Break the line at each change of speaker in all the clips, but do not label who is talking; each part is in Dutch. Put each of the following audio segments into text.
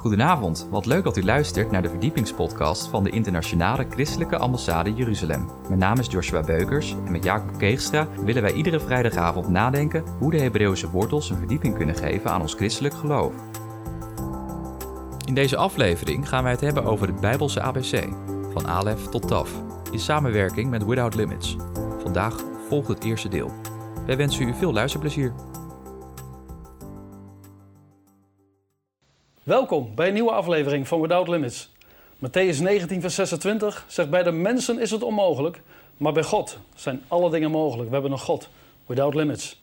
Goedenavond, wat leuk dat u luistert naar de verdiepingspodcast van de Internationale Christelijke Ambassade Jeruzalem. Mijn naam is Joshua Beukers en met Jacob Keegstra willen wij iedere vrijdagavond nadenken hoe de Hebreeuwse wortels een verdieping kunnen geven aan ons christelijk geloof. In deze aflevering gaan wij het hebben over het Bijbelse ABC, van Alef tot Taf, in samenwerking met Without Limits. Vandaag volgt het eerste deel. Wij wensen u veel luisterplezier.
Welkom bij een nieuwe aflevering van Without Limits. Matthäus 19, vers 26 zegt: Bij de mensen is het onmogelijk, maar bij God zijn alle dingen mogelijk. We hebben een God, Without Limits.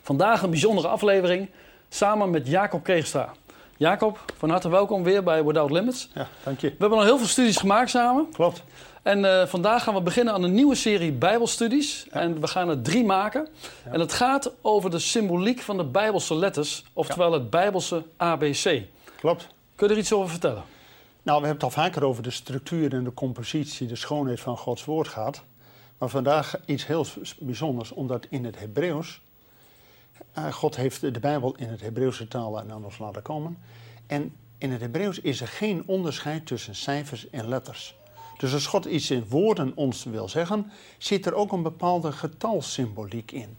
Vandaag een bijzondere aflevering samen met Jacob Keegstra. Jacob, van harte welkom weer bij Without Limits.
Ja, dank je.
We hebben al heel veel studies gemaakt samen.
Klopt.
En uh, vandaag gaan we beginnen aan een nieuwe serie Bijbelstudies. Ja. En we gaan er drie maken. Ja. En het gaat over de symboliek van de Bijbelse letters, oftewel ja. het Bijbelse ABC.
Klopt.
Kun je er iets over vertellen?
Nou, we hebben het al vaker over de structuur en de compositie, de schoonheid van Gods woord gehad. Maar vandaag iets heel bijzonders, omdat in het Hebreeuws, uh, God heeft de Bijbel in het Hebreeuwse taal aan ons laten komen. En in het Hebreeuws is er geen onderscheid tussen cijfers en letters. Dus als God iets in woorden ons wil zeggen, zit er ook een bepaalde getalsymboliek in.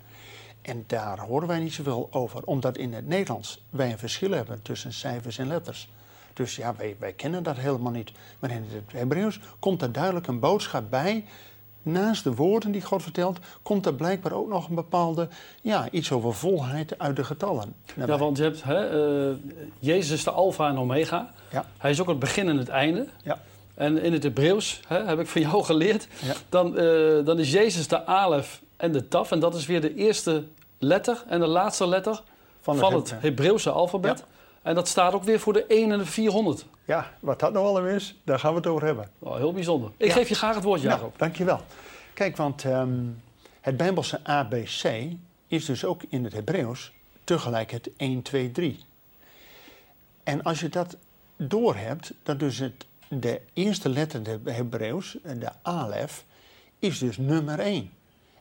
En daar horen wij niet zoveel over, omdat in het Nederlands wij een verschil hebben tussen cijfers en letters. Dus ja, wij, wij kennen dat helemaal niet. Maar in het Hebreeuws komt er duidelijk een boodschap bij. Naast de woorden die God vertelt, komt er blijkbaar ook nog een bepaalde, ja, iets over volheid uit de getallen.
Ja, want je hebt, hè, uh, Jezus is de alfa en omega.
Ja.
Hij is ook het begin en het einde.
Ja.
En in het Hebreeuws, hè, heb ik van jou geleerd, ja. dan, uh, dan is Jezus de alef en de taf. En dat is weer de eerste letter en de laatste letter van het, Hebreeuwse alfabet. Ja. En dat staat ook weer voor de 1 en de 400.
Ja, wat dat nou allemaal is, daar gaan we het over hebben.
Oh, heel bijzonder. Ik ja. geef je graag het woord, Jacob.
Nou, dankjewel. Kijk, want um, het Bijbelse ABC is dus ook in het Hebreeuws tegelijk het 1, 2, 3. En als je dat doorhebt, dat dus het, de eerste letter in het Hebreeuws, de alef, is dus nummer 1.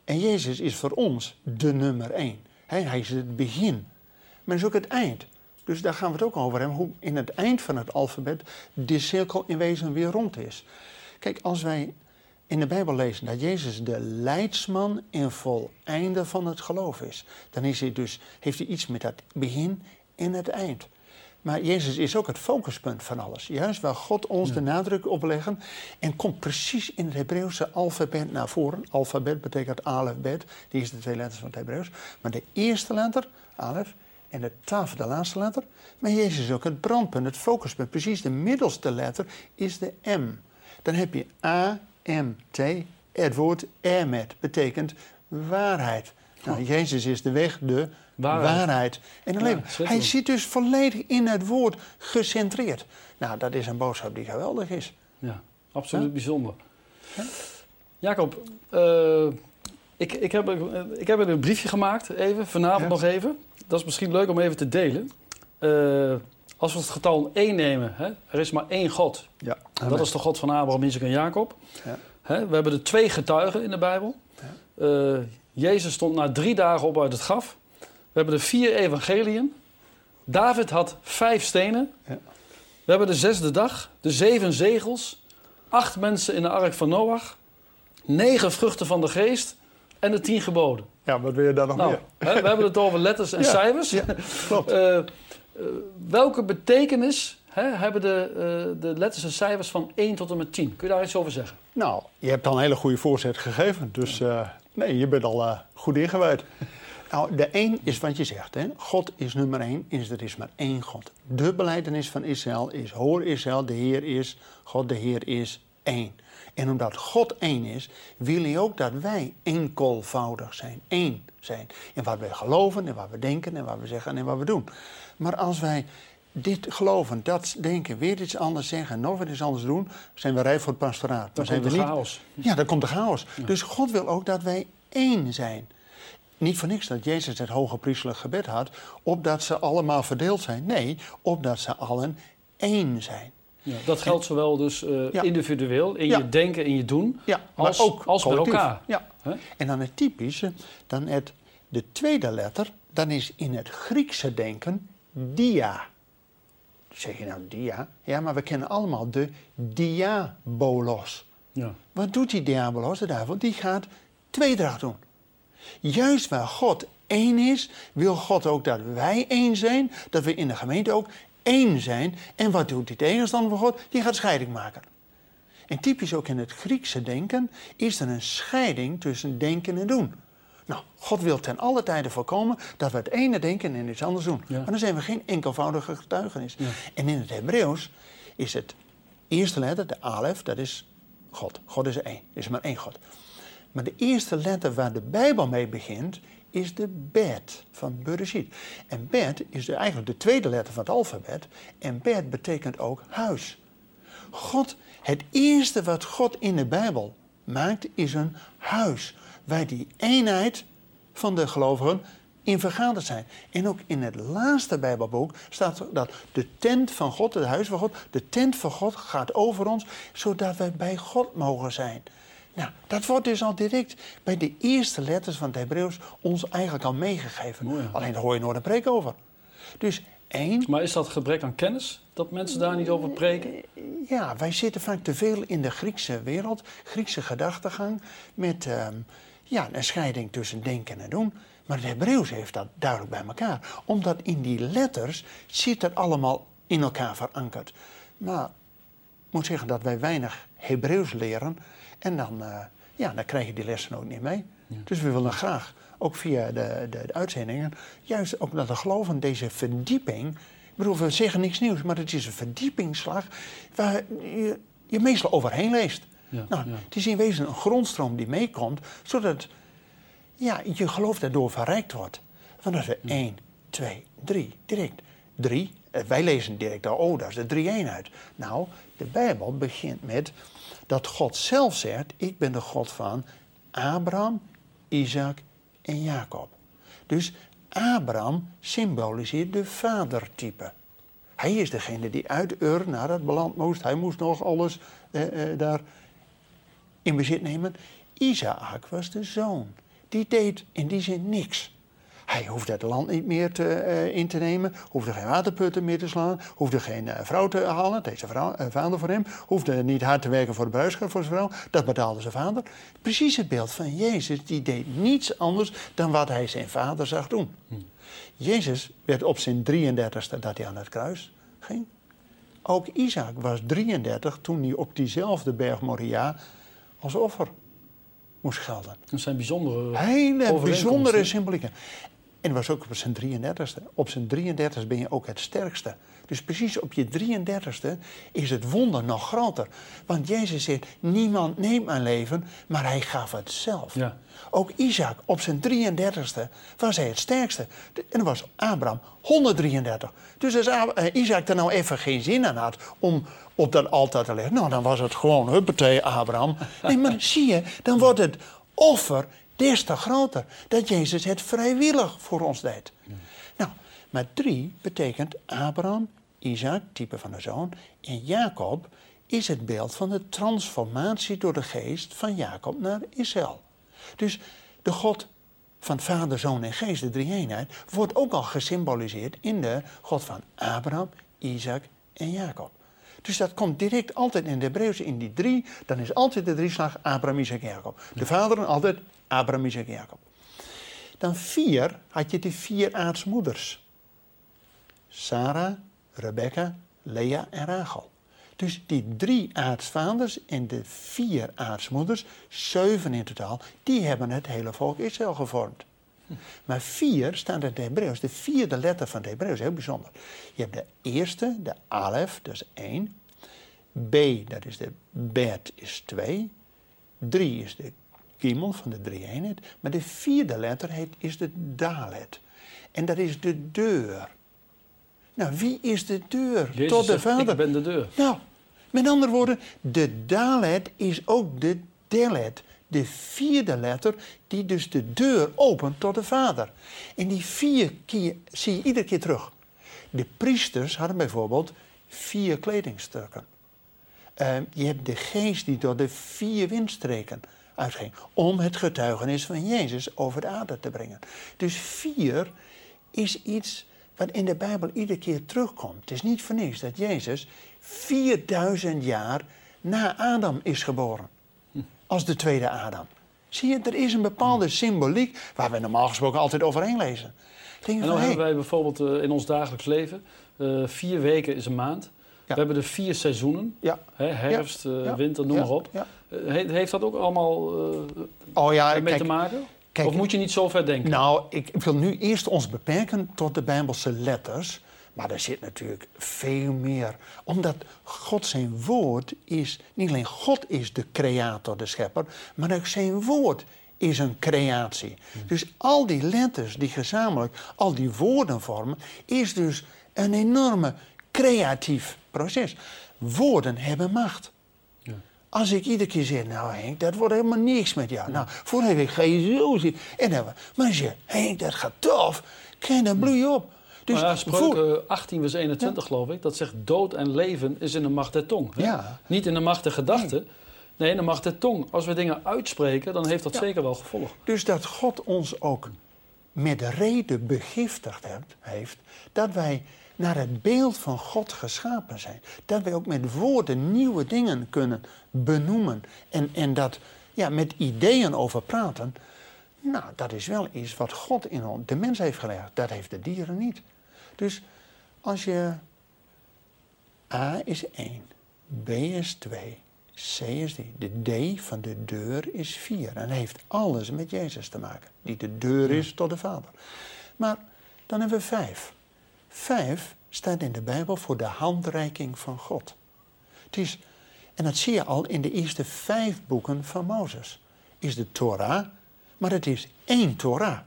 En Jezus is voor ons de nummer één. Hij, is het begin, maar is ook het eind. Dus daar gaan we het ook over hebben, hoe in het eind van het alfabet die cirkel in wezen weer rond is. Kijk, als wij in de Bijbel lezen dat Jezus de leidsman en voleinde van het geloof is, dan is hij dus, heeft hij iets met het begin en het eind. Maar Jezus is ook het focuspunt van alles. Juist waar God ons ja. de nadruk op leggen. En komt precies in het Hebreeuwse alfabet naar voren. Alfabet betekent alefbet. Die is de twee letters van het Hebreeuws. Maar de eerste letter, alef, en de taf, de laatste letter. Maar Jezus is ook het brandpunt, het focuspunt. Precies de middelste letter is de M. Dan heb je A, M, T. Het woord emet betekent waarheid. Nou, Jezus is de weg, de waarheid. waarheid. En alleen, ja, hij zit dus volledig in het woord gecentreerd. Nou, dat is een boodschap die geweldig is.
Ja, absoluut ja? bijzonder. Ja? Jacob, uh, ik, ik, heb, ik heb een briefje gemaakt, even, vanavond nog even. Dat is misschien leuk om even te delen. Uh, als we het getal 1 nemen, hè, er is maar één God.
Ja.
Dat is de God van Abraham, Isaac en Jacob. Ja. Hè, we hebben er twee getuigen in de Bijbel. Ja. Uh, Jezus stond na drie dagen op uit het graf. We hebben de vier evangeliën. David had vijf stenen. Ja. We hebben de zesde dag, de zeven zegels, acht mensen in de ark van Noach, negen vruchten van de geest en de tien geboden.
Ja, wat wil je daar nog
nou,
meer?
Hè, we hebben het over letters en ja, cijfers.
Ja, klopt.
Uh, uh, welke betekenis hè, hebben de, uh, de letters en cijfers van 1 tot en met 10? Kun je daar iets over zeggen?
Nou, je hebt al een hele goede voorzet gegeven. Dus nee, je bent al goed ingewijd. Nou, de één is wat je zegt, hè? God is nummer één, is er is maar één God. De beleidenis van Israël is, hoor Israël, de Heer is, God de Heer is één. En omdat God één is, wil hij ook dat wij enkelvoudig zijn, één zijn. In wat wij geloven, en wat we denken, en wat we zeggen en wat we doen. Maar als wij dit geloven, dat denken, weer iets anders zeggen, nog weer iets anders doen, zijn we rijp voor het pastoraat.
Dan
zijn
komt
we
de chaos.
Ja, dan komt de chaos. Ja. Dus God wil ook dat wij één zijn. Niet voor niks dat Jezus het hoge priestelijk gebed had, opdat ze allemaal verdeeld zijn. Nee, opdat ze allen één zijn.
Ja, dat geldt zowel dus uh, ja. individueel, in ja. je denken, in je doen, als,
maar ook
als bij elkaar.
Ja. Huh? En dan het typische, dan het, de tweede letter, dan is in het Griekse denken dia. zeg je nou dia? Ja, maar we kennen allemaal de diabolos.
Ja.
Wat doet die diabolos, de duivel? Die gaat tweedracht doen. Juist waar God één is, wil God ook dat wij één zijn, dat we in de gemeente ook één zijn. En wat doet die tegenstander van God? Die gaat scheiding maken. En typisch ook in het Griekse denken is er een scheiding tussen denken en doen. Nou, God wil ten alle tijde voorkomen dat we het ene denken en iets anders doen.
Ja.
Maar dan zijn we geen enkelvoudige getuigenis.
Ja.
En in het Hebreeuws is het eerste letter, de alef, dat is God. God is één. Er is maar één God. Maar de eerste letter waar de Bijbel mee begint, is de bet van Bereshit. En bet is eigenlijk de tweede letter van het alfabet. En bet betekent ook huis. God, het eerste wat God in de Bijbel maakt, is een huis. Waar die eenheid van de gelovigen in vergaderd zijn. En ook in het laatste Bijbelboek staat dat de tent van God, het huis van God, de tent van God gaat over ons, zodat wij bij God mogen zijn. Nou, dat wordt dus al direct bij de eerste letters van het Hebreeuws ons eigenlijk al meegegeven.
Mooi.
Alleen daar hoor je nooit een preek over. Dus één,
Maar is dat gebrek aan kennis dat mensen daar niet over preken?
ja, wij zitten vaak te veel in de Griekse wereld, Griekse gedachtegang, met ehm, ja, een scheiding tussen denken en doen. Maar het Hebreeuws heeft dat duidelijk bij elkaar. Omdat in die letters zit het allemaal in elkaar verankerd. Maar ik moet zeggen dat wij weinig Hebreeuws leren. En dan, eh, ja, dan krijg je die lessen ook niet mee. Dus we willen graag, ook via de, de, de uitzendingen, juist ook naar de geloven deze verdieping. Ik bedoel, we zeggen niks nieuws, maar het is een verdiepingsslag waar je, je meestal overheen leest.
Ja,
nou,
ja.
Het is in wezen een grondstroom die meekomt, zodat ja, je geloof daardoor verrijkt wordt. Want dat is er één, twee, drie, direct. Drie, eh, wij lezen direct al, oh, dat is de drie-eenheid. Nou, de Bijbel begint met dat God zelf zegt, ik ben de God van Abraham, Isaac en Jacob. Dus Abraham symboliseert de vadertype. Hij is degene die uit Ur naar het beland moest. Hij moest nog alles eh, eh, daar in bezit nemen. Isaac was de zoon. Die deed in die zin niks. Hij hoefde het land niet meer te, eh, in te nemen, hoefde geen waterputten meer te slaan, hoefde geen eh, vrouw te halen, deze vrouw, eh, vader voor hem, hoefde niet hard te werken voor de bruidschap voor zijn vrouw, dat betaalde zijn vader. Precies het beeld van Jezus, die deed niets anders dan wat hij zijn vader zag doen. Jezus werd op zijn 33ste dat hij aan het kruis ging. Ook Isaac was 33 toen hij op diezelfde berg Moria als offer moest gelden.
Dat zijn bijzondere
Hele bijzondere symbolieken. En was ook op zijn 33ste. Op zijn 33ste ben je ook het sterkste. Dus precies op je 33ste is het wonder nog groter. Want Jezus zegt, niemand neemt mijn leven, maar hij gaf het zelf.
Ja.
Ook Isaac op zijn 33ste was hij het sterkste. En dan was Abraham 133. Dus als eh, Isaac er nou even geen zin aan had om op dat altaar te leggen... nou, dan was het gewoon, huppatee, Abraham. Nee, maar zie je, dan wordt het offer des te groter. Dat Jezus het vrijwillig voor ons deed. Nou, maar drie betekent Abraham, Isaac, type van de zoon... en Jacob is het beeld van de transformatie door de geest van Jacob naar Israël. Dus de God van Vader, Zoon en Geest, de drie-eenheid, wordt ook al gesymboliseerd in de God van Abraham, Isaac en Jacob. Dus dat komt direct altijd in de Hebreeuws in die drie. Dan is altijd de drieslag Abraham, Isaac en Jacob. De vaderen altijd Abraham, Isaac en Jacob. Dan vier had je de vier aartsmoeders. Sarah, Rebecca, Lea en Rachel. Dus die drie aartsvaders en de vier aartsmoeders, zeven in totaal, die hebben het hele volk Israël gevormd. Maar vier staat in het Hebreeuws, de vierde letter van het Hebreeuws, heel bijzonder. Je hebt de eerste, de alef, dat is één. B, dat is de bet, is twee. Drie is de kiemel van de drie eenheid. Maar de vierde letter heet, is de dalet. En dat is de deur. Nou, wie is de deur
Jezus
tot de
zegt,
Vader?
ik ben de deur.
Nou, met andere woorden, de dalet is ook de delet. De vierde letter die dus de deur opent tot de Vader. En die vier keer zie je iedere keer terug. De priesters hadden bijvoorbeeld vier kledingstukken. Eh, je hebt de geest die door de vier windstreken uitging. Om het getuigenis van Jezus over de aarde te brengen. Dus vier is iets wat in de Bijbel iedere keer terugkomt. Het is niet voor niks dat Jezus 4000 jaar na Adam is geboren. Als de tweede Adam. Zie je, er is een bepaalde symboliek waar we normaal gesproken altijd overheen lezen.
en dan hebben wij bijvoorbeeld uh, in ons dagelijks leven, uh, vier weken is een maand. We hebben de vier seizoenen. Ja. Hè, herfst, uh, winter, noem maar op. heeft dat ook allemaal oh, ja, mee te maken? Kijk, of moet je niet zo ver denken?
Nou, ik wil nu eerst ons beperken tot de Bijbelse letters. Maar er zit natuurlijk veel meer. Omdat God zijn woord is, niet alleen God is de creator, de schepper, maar ook zijn woord is een creatie. Dus al die letters die gezamenlijk al die woorden vormen, is dus een enorme creatief proces. Woorden hebben macht. Ja. Als ik iedere keer zeg, nou Henk, dat wordt helemaal niks met jou. Nou, vorige week ga je zo zien. En dan, maar als je, Henk, dat gaat tof, kijk, dan bloei je op.
Dus maar ja, spreuken 18 vers 21 geloof ik, dat zegt dood en leven is in de macht der tong. Hè? Ja. Niet in de macht der gedachten. Nee. in de macht der tong. Als we dingen uitspreken, dan heeft dat zeker wel gevolg.
Dus dat God ons ook met reden begiftigd heeft, dat wij naar het beeld van God geschapen zijn. Dat wij ook met woorden nieuwe dingen kunnen benoemen en, en dat ja, met ideeën over praten. Nou, dat is wel iets wat God in de mens heeft gelegd. Dat heeft de dieren niet. Dus als je A is 1, B is 2, C is 3, de D van de deur is 4. En dat heeft alles met Jezus te maken, die de deur is tot de Vader. Maar dan hebben we 5. 5 staat in de Bijbel voor de handreiking van God. Het is, en dat zie je al in de eerste vijf boeken van Mozes. Is de Torah, maar het is één Torah.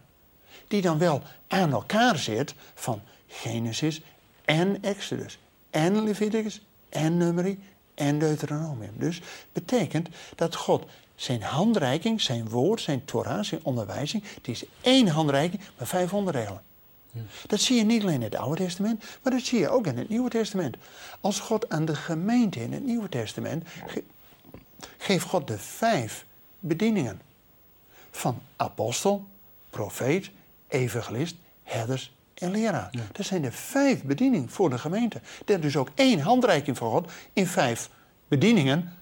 Die dan wel aan elkaar zit van Genesis en Exodus en Leviticus en Numeri en Deuteronomium. Dus betekent dat God zijn handreiking, zijn woord, zijn Torah, zijn onderwijzing, het is één handreiking met vijf onderdelen. Dat zie je niet alleen in het Oude Testament, maar dat zie je ook in het Nieuwe Testament. Als God aan de gemeente in het Nieuwe Testament geeft God de vijf bedieningen van apostel, profeet, evangelist, herders en leraar. Dat zijn de vijf bedieningen voor de gemeente. Er dus ook één handreiking van God in vijf bedieningen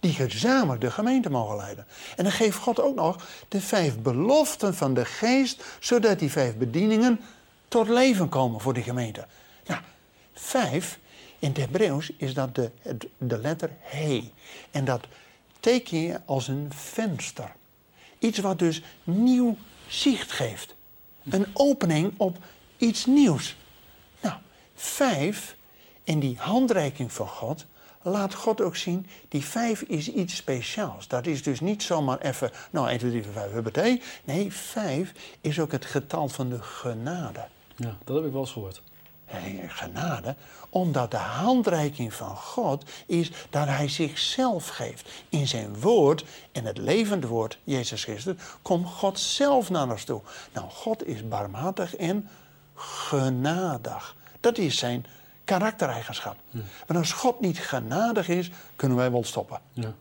die gezamenlijk de gemeente mogen leiden. En dan geeft God ook nog de vijf beloften van de geest, zodat die vijf bedieningen tot leven komen voor de gemeente. Nou, vijf, in het Hebreeuws is dat de, de letter he. En dat teken je als een venster. Iets wat dus nieuw zicht geeft. Een opening op iets nieuws. Nou, vijf, in die handreiking van God, laat God ook zien, die vijf is iets speciaals. Dat is dus niet zomaar even, nou 1, 2, 3, 4, 5, huppatee. Nee, vijf is ook het getal van de genade.
Ja, dat heb ik wel eens gehoord.
Hey, genade, omdat de handreiking van God is dat hij zichzelf geeft. In zijn woord, en het levende woord, Jezus Christus, komt God zelf naar ons toe. Nou, God is barmhartig en genadig. Dat is zijn karaktereigenschap. Ja. Maar als God niet genadig is, kunnen wij wel stoppen. Ja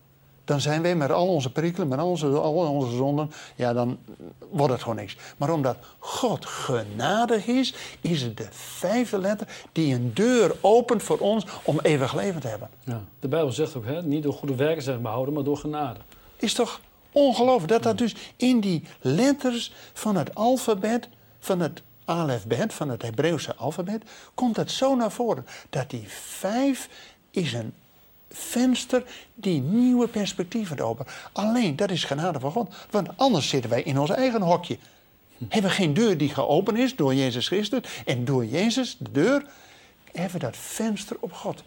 dan zijn wij met al onze perikelen, met al onze, al onze zonden, ja, dan wordt het gewoon niks. Maar omdat God genadig is, is het de vijfde letter die een deur opent voor ons om eeuwig leven te hebben.
Ja. De Bijbel zegt ook, hè, niet door goede werken zijn behouden, maar door genade.
Is toch ongelooflijk dat dat dus in die letters van het alfabet, van het alfabet, van het Hebreeuwse alfabet, komt dat zo naar voren. Dat die vijf is een venster die nieuwe perspectieven open. Alleen, dat is genade van God. Want anders zitten wij in ons eigen hokje. Hebben we geen deur die geopend is door Jezus Christus. En door Jezus, de deur, hebben we dat venster op God.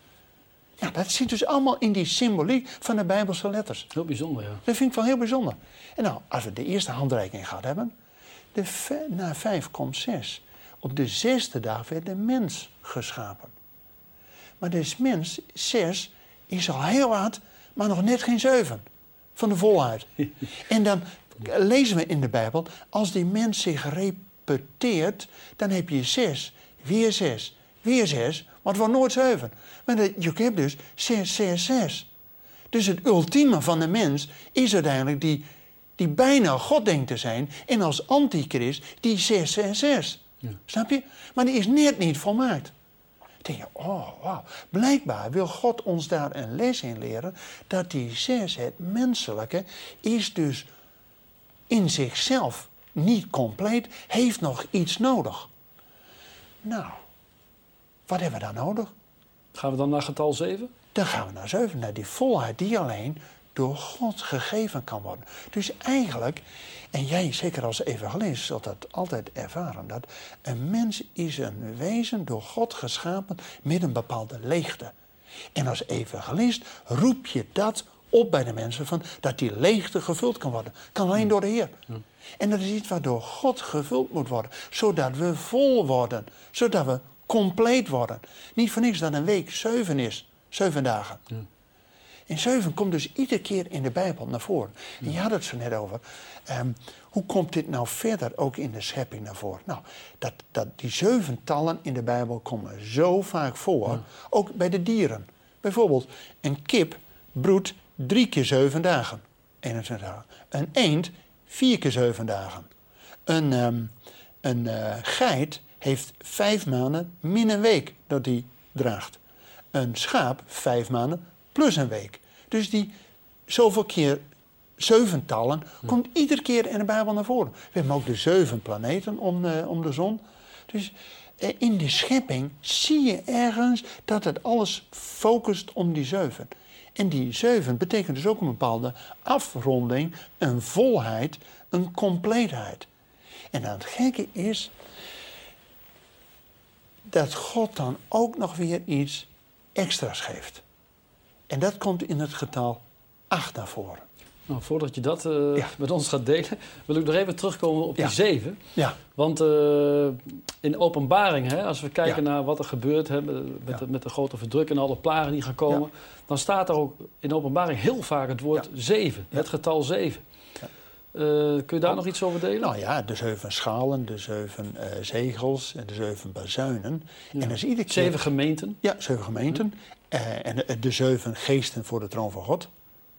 Ja, dat zit dus allemaal in die symboliek van de Bijbelse letters.
Heel bijzonder, ja.
Dat vind ik wel heel bijzonder. En nou, als we de eerste handreiking gehad hebben, de na vijf komt zes. Op de zesde dag werd de mens geschapen. Maar de mens, zes, is al heel wat, maar nog net geen zeven van de volheid. en dan lezen we in de Bijbel, als die mens zich repeteert, dan heb je zes, weer zes, weer zes, maar het wordt nooit zeven. Maar je hebt dus zes, zes, zes. Dus het ultieme van de mens is uiteindelijk die, die bijna God denkt te zijn en als antichrist die 666. Snap je? Maar die is net niet volmaakt. Dan denk je, oh, wauw. Blijkbaar wil God ons daar een les in leren. Dat die zes, het menselijke, is dus in zichzelf niet compleet. Heeft nog iets nodig. Nou, wat hebben we dan nodig?
Gaan we dan naar getal 7?
Dan gaan we naar 7, naar die volheid die alleen door God gegeven kan worden. Dus eigenlijk, en jij zeker als evangelist zult dat altijd ervaren, dat een mens is een wezen door God geschapen met een bepaalde leegte. En als evangelist roep je dat op bij de mensen van dat die leegte gevuld kan worden. Kan alleen door de Heer. En dat is iets waardoor God gevuld moet worden, zodat we vol worden, zodat we compleet worden. Niet voor niks dat een week zeven is, zeven dagen. En zeven komt dus iedere keer in de Bijbel naar voren. En je had het zo net over. Ehm, hoe komt dit nou verder ook in de schepping naar voren? Nou, dat, dat die zeven tallen in de Bijbel komen zo vaak voor. Ook bij de dieren. Bijvoorbeeld, een kip broedt drie keer zeven dagen. 21 dagen. Een eend vier keer zeven dagen. Een, um, een uh, geit heeft vijf maanden min een week dat hij draagt. Een schaap vijf maanden plus een week. Dus die zoveel keer zeventallen komt iedere keer in de Bijbel naar voren. We hebben ook de zeven planeten om, uh, om de zon. Dus uh, in de schepping zie je ergens dat het alles focust om die zeven. En die zeven betekent dus ook een bepaalde afronding, een volheid, een compleetheid. En dan het gekke is dat God dan ook nog weer iets extra's geeft. En dat komt in het getal 8 naar voren.
Nou, voordat je dat uh, met ons gaat delen, wil ik nog even terugkomen op die 7.
Ja.
Want uh, in openbaring, hè, als we kijken naar wat er gebeurt hè, met, de, met de grote verdrukking en alle plagen die gaan komen, dan staat er ook in openbaring heel vaak het woord 7, het getal 7. Uh, kun je daar nog iets over delen?
Nou ja, de zeven schalen, de zeven uh, zegels en de zeven bazuinen.
Ja. En dus iedere keer... Zeven gemeenten?
Ja, zeven gemeenten. Uh, en de zeven geesten voor de troon van God.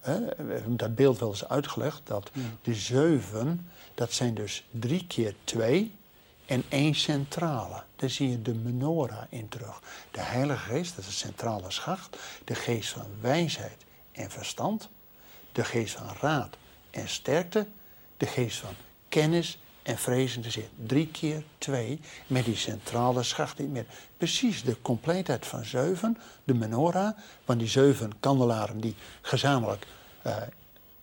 we hebben dat beeld wel eens uitgelegd. Dat ja. de zeven, dat zijn dus drie keer twee en één centrale. Daar zie je de menorah in terug. De Heilige Geest, dat is de centrale schacht. De geest van wijsheid en verstand. De geest van raad en sterkte de geest van kennis en vrezen te zitten. Drie keer twee met die centrale schacht niet meer. Precies de compleetheid van zeven, de menorah, van die zeven kandelaren die gezamenlijk uh,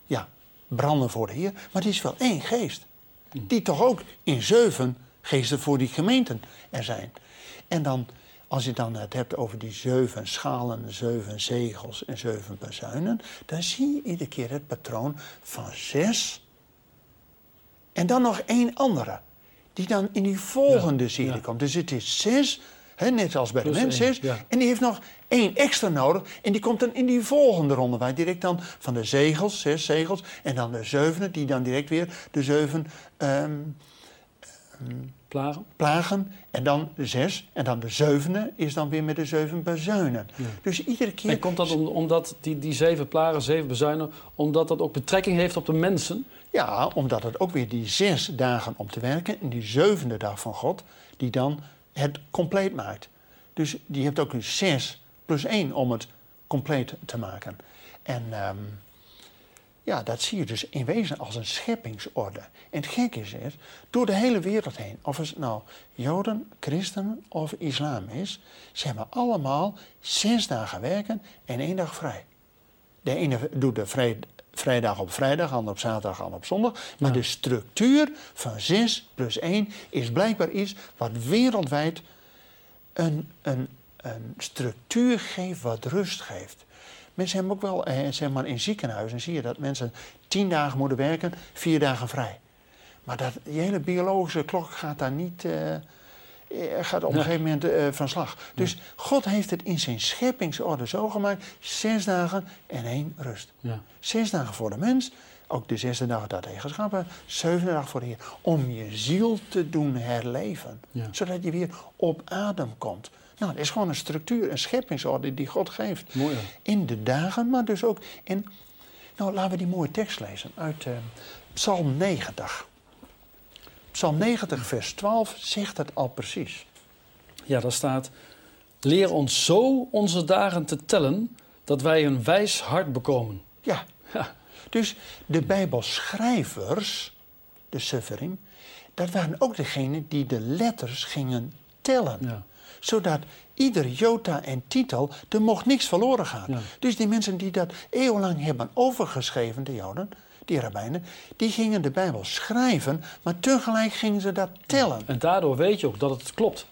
ja, branden voor de Heer. Maar het is wel één geest. Die toch ook in zeven geesten voor die gemeenten er zijn. En dan, als je dan het hebt over die zeven schalen, zeven zegels en zeven bazuinen, dan zie je iedere keer het patroon van zes en dan nog één andere, die dan in die volgende ja, serie ja. komt. Dus het is zes, hè, net als bij Plus de mens zes. Ja. En die heeft nog één extra nodig. En die komt dan in die volgende ronde. Waar direct dan van de zegels, zes zegels. En dan de zevende, die dan direct weer de zeven... Um,
um, plagen.
plagen. En dan de zes. En dan de zevende is dan weer met de zeven bazuinen. Ja. Dus iedere keer...
En komt dat om, omdat die, die zeven plagen, zeven bazuinen... omdat dat ook betrekking heeft op de mensen?
Ja, omdat het ook weer die zes dagen om te werken... en die zevende dag van God, die dan het compleet maakt. Dus die heeft ook een zes plus één om het compleet te maken. En... Um, ja, dat zie je dus in wezen als een scheppingsorde. En het gekke is, is, door de hele wereld heen, of het nou Joden, Christenen of islam is, ze hebben allemaal zes dagen werken en één dag vrij. De ene doet de vrij, vrijdag op vrijdag, ander op zaterdag, ander op zondag. Maar ja. de structuur van zes plus één is blijkbaar iets wat wereldwijd een, een, een structuur geeft wat rust geeft. Mensen hebben ook wel, eh, zeg maar in ziekenhuizen zie je dat mensen tien dagen moeten werken, vier dagen vrij. Maar dat, die hele biologische klok gaat daar niet, uh, gaat op een gegeven moment uh, van slag. Dus. God heeft het in zijn scheppingsorde zo gemaakt, zes dagen en één rust.
Ja.
Zes dagen voor de mens, ook de zesde dag dat hij geschapen, zevende dag voor de Heer. Om je ziel te doen herleven, zodat je weer op adem komt. Nou, het is gewoon een structuur, een scheppingsorde die God geeft.
Mooi.
In de dagen, maar dus ook in... Nou, laten we die mooie tekst lezen uit uh, Psalm 90. Psalm 90, vers 12 zegt het al precies.
Ja, daar staat: Leer ons zo onze dagen te tellen dat wij een wijs hart bekomen.
Ja.
Ja.
Dus de Bijbelschrijvers, de Sufferim, dat waren ook degenen die de letters gingen tellen.
Ja.
Zodat ieder jota en titel, er mocht niks verloren gaan.
Ja.
Dus die mensen die dat eeuwenlang hebben overgeschreven, de Joden, die rabbijnen, die gingen de Bijbel schrijven, maar tegelijk gingen ze dat tellen.
En daardoor weet je ook dat het klopt.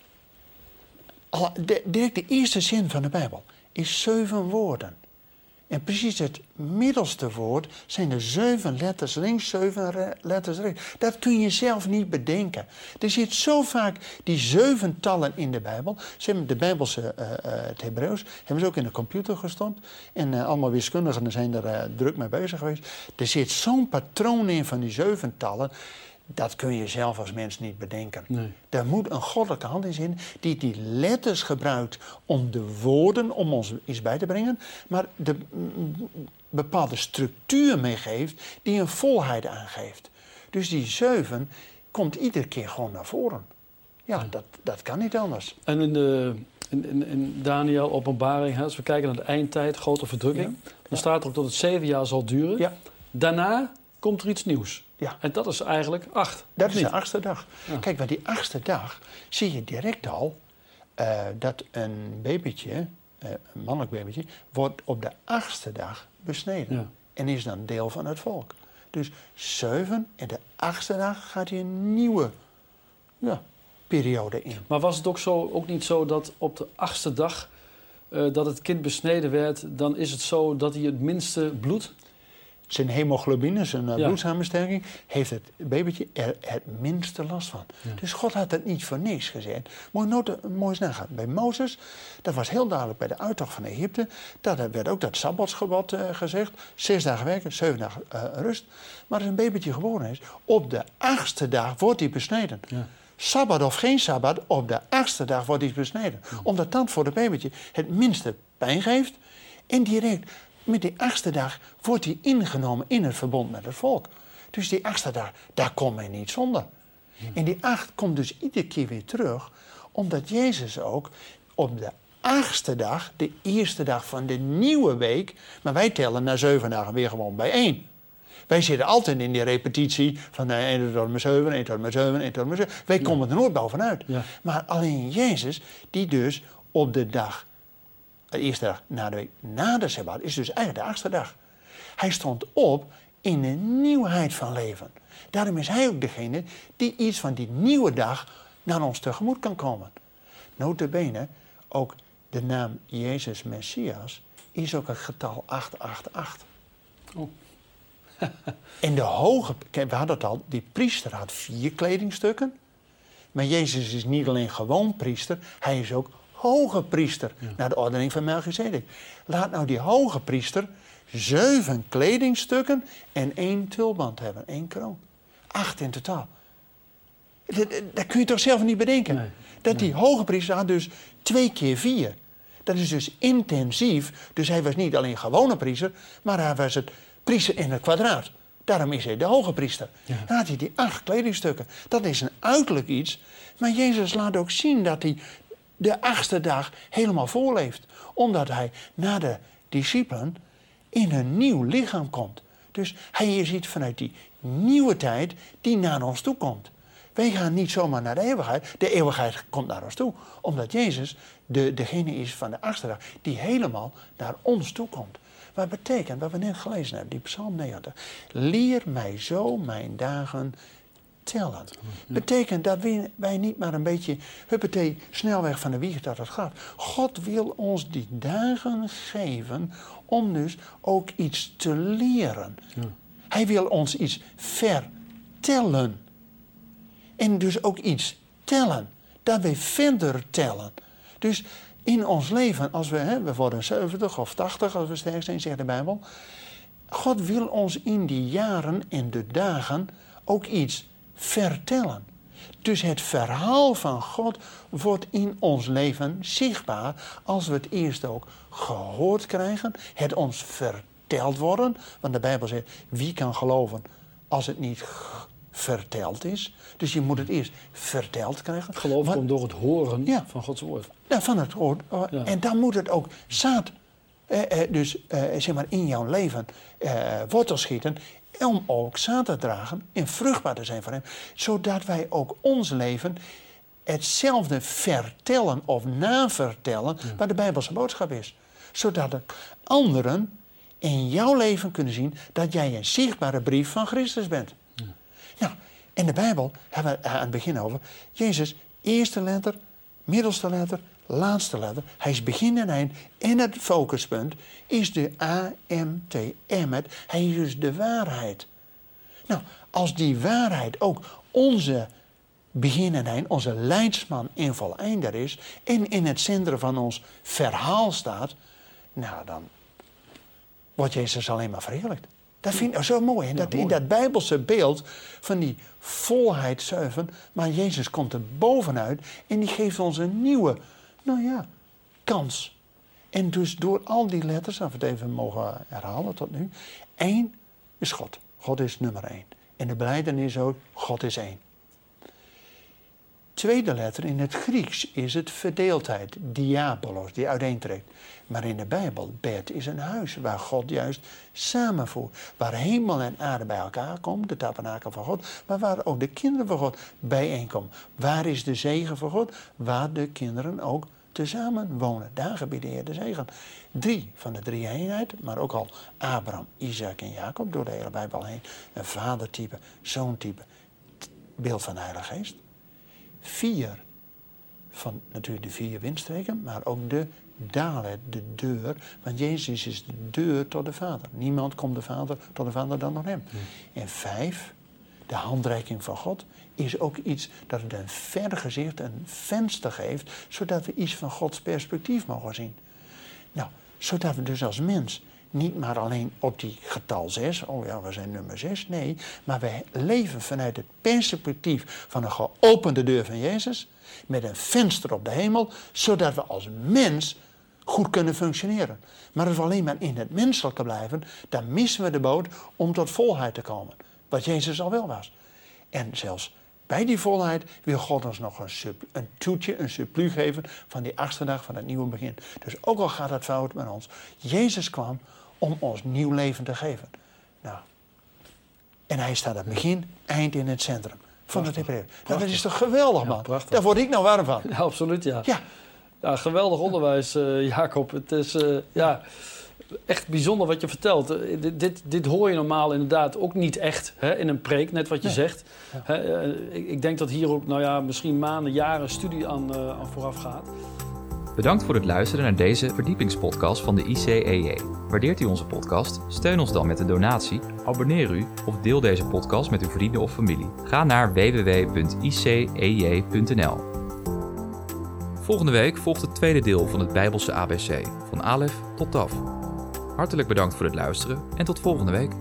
Direct de eerste zin van de Bijbel is zeven woorden. En precies het middelste woord zijn er zeven letters links, zeven letters rechts. Dat kun je zelf niet bedenken. Er zit zo vaak die zeventallen in de Bijbel. Ze hebben de Bijbelse, eh, het Hebreeuws, hebben ze ook in de computer gestopt. En eh, allemaal wiskundigen zijn er druk mee bezig geweest. Er zit zo'n patroon in van die zeventallen. Dat kun je zelf als mens niet bedenken.
Nee.
Daar moet een goddelijke hand in zitten die die letters gebruikt om de woorden om ons iets bij te brengen, maar de mm, bepaalde structuur meegeeft die een volheid aangeeft. Dus die zeven komt iedere keer gewoon naar voren. Ja, dat, dat kan niet anders.
En in, de, in, in, in Daniel, openbaring, hè, als we kijken naar de eindtijd, grote verdrukking, dan staat er ook dat het zeven jaar zal duren.
Ja,
Daarna komt er iets nieuws.
ja.
En dat is eigenlijk acht.
Dat is
niet?
de achtste dag.
Ja.
Kijk, bij die achtste dag zie je direct al eh, dat een babytje, eh, een mannelijk babytje, wordt op de achtste dag besneden.
Ja.
En is dan deel van het volk. Dus zeven en de achtste dag gaat hij een nieuwe ja, periode in.
Maar was het ook, zo, ook niet zo dat op de achtste dag eh, dat het kind besneden werd, dan is het zo dat hij het minste bloed.
Zijn hemoglobine, zijn uh,
Ja.
bloedsamensterking, heeft het babytje er het minste last van. Dus God had het niet voor niks gezegd. Moet je nooit, mooi eens nagaan. Bij Mozes, dat was heel duidelijk bij de uittocht van Egypte, dat er werd ook dat sabbatsgebod eh, gezegd. Zes dagen werken, zeven dagen eh, rust. Maar als een babytje geboren is, op de achtste dag wordt hij besneden.
Ja.
Sabbat of geen sabbat, op de achtste dag wordt hij besneden. Omdat dat voor het babytje het minste pijn geeft. En direct met die achtste dag wordt hij ingenomen in het verbond met het volk. Dus die achtste dag, daar komt hij niet zonder. En die acht komt dus iedere keer weer terug, omdat Jezus ook op de achtste dag, de eerste dag van de nieuwe week, maar wij tellen na zeven dagen weer gewoon bij één. Wij zitten altijd in die repetitie van eh, 1 tot en met 7, 1 tot en met 7, 1 tot en met 7. Wij komen er nooit bovenuit.
Ja.
Maar alleen Jezus, die dus op de dag, de eerste dag na de week na de Sabbat, is dus eigenlijk de achtste dag. Hij stond op in een nieuwheid van leven. Daarom is hij ook degene die iets van die nieuwe dag naar ons tegemoet kan komen. Notabene, ook de naam Jezus Messias is ook het getal 888.
Oh.
En de hoge, we hadden het al, die priester had vier kledingstukken. Maar Jezus is niet alleen gewoon priester, hij is ook hoge priester. Naar de ordening van Melchizedek. Laat nou die hoge priester zeven kledingstukken en één tulband hebben, één kroon. Acht in totaal. Dat, dat- dat kun je toch zelf niet bedenken?
Nee,
Dat die hoge priester had dus twee keer vier. Dat is dus intensief. Dus hij was niet alleen gewone priester, maar hij was het priester in het kwadraat. Daarom is hij de hoge priester.
Ja.
Dan had hij die acht kledingstukken. Dat is een uiterlijk iets. Maar Jezus laat ook zien dat hij de achtste dag helemaal voorleeft. Omdat hij na de discipelen in een nieuw lichaam komt. Dus hij is iets vanuit die nieuwe tijd die naar ons toe komt. Wij gaan niet zomaar naar de eeuwigheid. De eeuwigheid komt naar ons toe. Omdat Jezus de, degene is van de achtste dag die helemaal naar ons toe komt. Wat betekent, wat we net gelezen hebben, die Psalm 90. Leer mij zo mijn dagen tellen. Betekent dat wij, wij niet maar een beetje, huppatee, snelweg van de wieg dat het gaat. God wil ons die dagen geven om dus ook iets te leren. Hij wil ons iets vertellen. En dus ook iets tellen. Dat wij verder tellen. Dus in ons leven, als we, hè, we worden 70 of 80 als we sterk zijn, zegt de Bijbel. God wil ons in die jaren en de dagen ook iets vertellen. Dus het verhaal van God wordt in ons leven zichtbaar als we het eerst ook gehoord krijgen, het ons verteld worden. Want de Bijbel zegt, wie kan geloven als het niet verteld is. Dus je moet het eerst verteld krijgen.
Geloof komt door het horen
Ja.
van Gods woord.
Ja, van het woord. Oh,
Ja.
En dan moet het ook zaad, eh, eh, dus eh, zeg maar in jouw leven eh, wortel schieten. Om ook zaad te dragen en vruchtbaar te zijn voor hem. Zodat wij ook ons leven hetzelfde vertellen of navertellen wat de Bijbelse boodschap is. Zodat de anderen in jouw leven kunnen zien dat jij een zichtbare brief van Christus bent. Nou, in de Bijbel hebben we aan het begin over. Jezus, eerste letter, middelste letter, laatste letter. Hij is begin en eind. En het focuspunt is de A-M-T-M. Hij is dus de waarheid. Nou, als die waarheid ook onze begin en eind, onze leidsman en voleinder is... en in het centrum van ons verhaal staat... nou, dan wordt Jezus alleen maar verheerlijkt. Dat vind ik zo mooi. En dat, in dat bijbelse beeld van die volheid zuiver... maar Jezus komt er bovenuit en die geeft ons een nieuwe, nou ja, kans. En dus door al die letters, als we het even mogen herhalen tot nu... één is God. God is nummer één. En de belijdenis ook, God is één. Tweede letter in het Grieks is het verdeeldheid, diabolos, die uiteentrekt. Maar in de Bijbel, bed is een huis waar God juist samenvoert. Waar hemel en aarde bij elkaar komen, de tabernakel van God. Maar waar ook de kinderen van God bijeenkomen. Waar is de zegen van God? Waar de kinderen ook tezamen wonen. Daar gebiedt de Heer de zegen. Drie van de drie eenheid, maar ook al Abraham, Isaac en Jacob door de hele Bijbel heen. Een vadertype, zoontype, beeld van de Heilige Geest. Vier van natuurlijk de vier windstreken, maar ook de dalet, de deur. Want Jezus is de deur tot de Vader. Niemand komt de Vader, tot de Vader dan door hem. En vijf, de handreiking van God, is ook iets dat het een vergezicht, een venster geeft, zodat we iets van Gods perspectief mogen zien. Nou, zodat we dus als mens niet maar alleen op die getal 6, oh ja, we zijn nummer 6, nee, maar wij leven vanuit het perspectief van een geopende deur van Jezus, met een venster op de hemel, zodat we als mens goed kunnen functioneren. Maar als we alleen maar in het menselijke blijven, dan missen we de boot om tot volheid te komen, wat Jezus al wel was. En zelfs bij die volheid wil God ons nog een, een toetje, een supplu geven van die achtste dag van het nieuwe begin. Dus ook al gaat het fout met ons, Jezus kwam om ons nieuw leven te geven. Nou, en hij staat aan het begin, eind in het centrum van het Hebreeuws. Nou, dat is toch geweldig,
Ja,
man?
prachtig.
Daar word ik nou warm van.
Ja, absoluut, ja.
Ja,
Ja, geweldig onderwijs, eh, Jacob. Het is eh, ja, echt bijzonder wat je vertelt. Eh, dit, dit, dit hoor je normaal inderdaad ook niet echt hè, in een preek, net wat je
Nee.
zegt. Hè, ik, ik denk dat hier ook nou ja, misschien maanden, jaren studie aan, aan vooraf gaat.
Bedankt voor het luisteren naar deze verdiepingspodcast van de ICEJ. Waardeert u onze podcast? Steun ons dan met een donatie, abonneer u of deel deze podcast met uw vrienden of familie. Ga naar www.icej.nl. Volgende week volgt het tweede deel van het Bijbelse ABC, van Alef tot Taf. Hartelijk bedankt voor het luisteren en tot volgende week.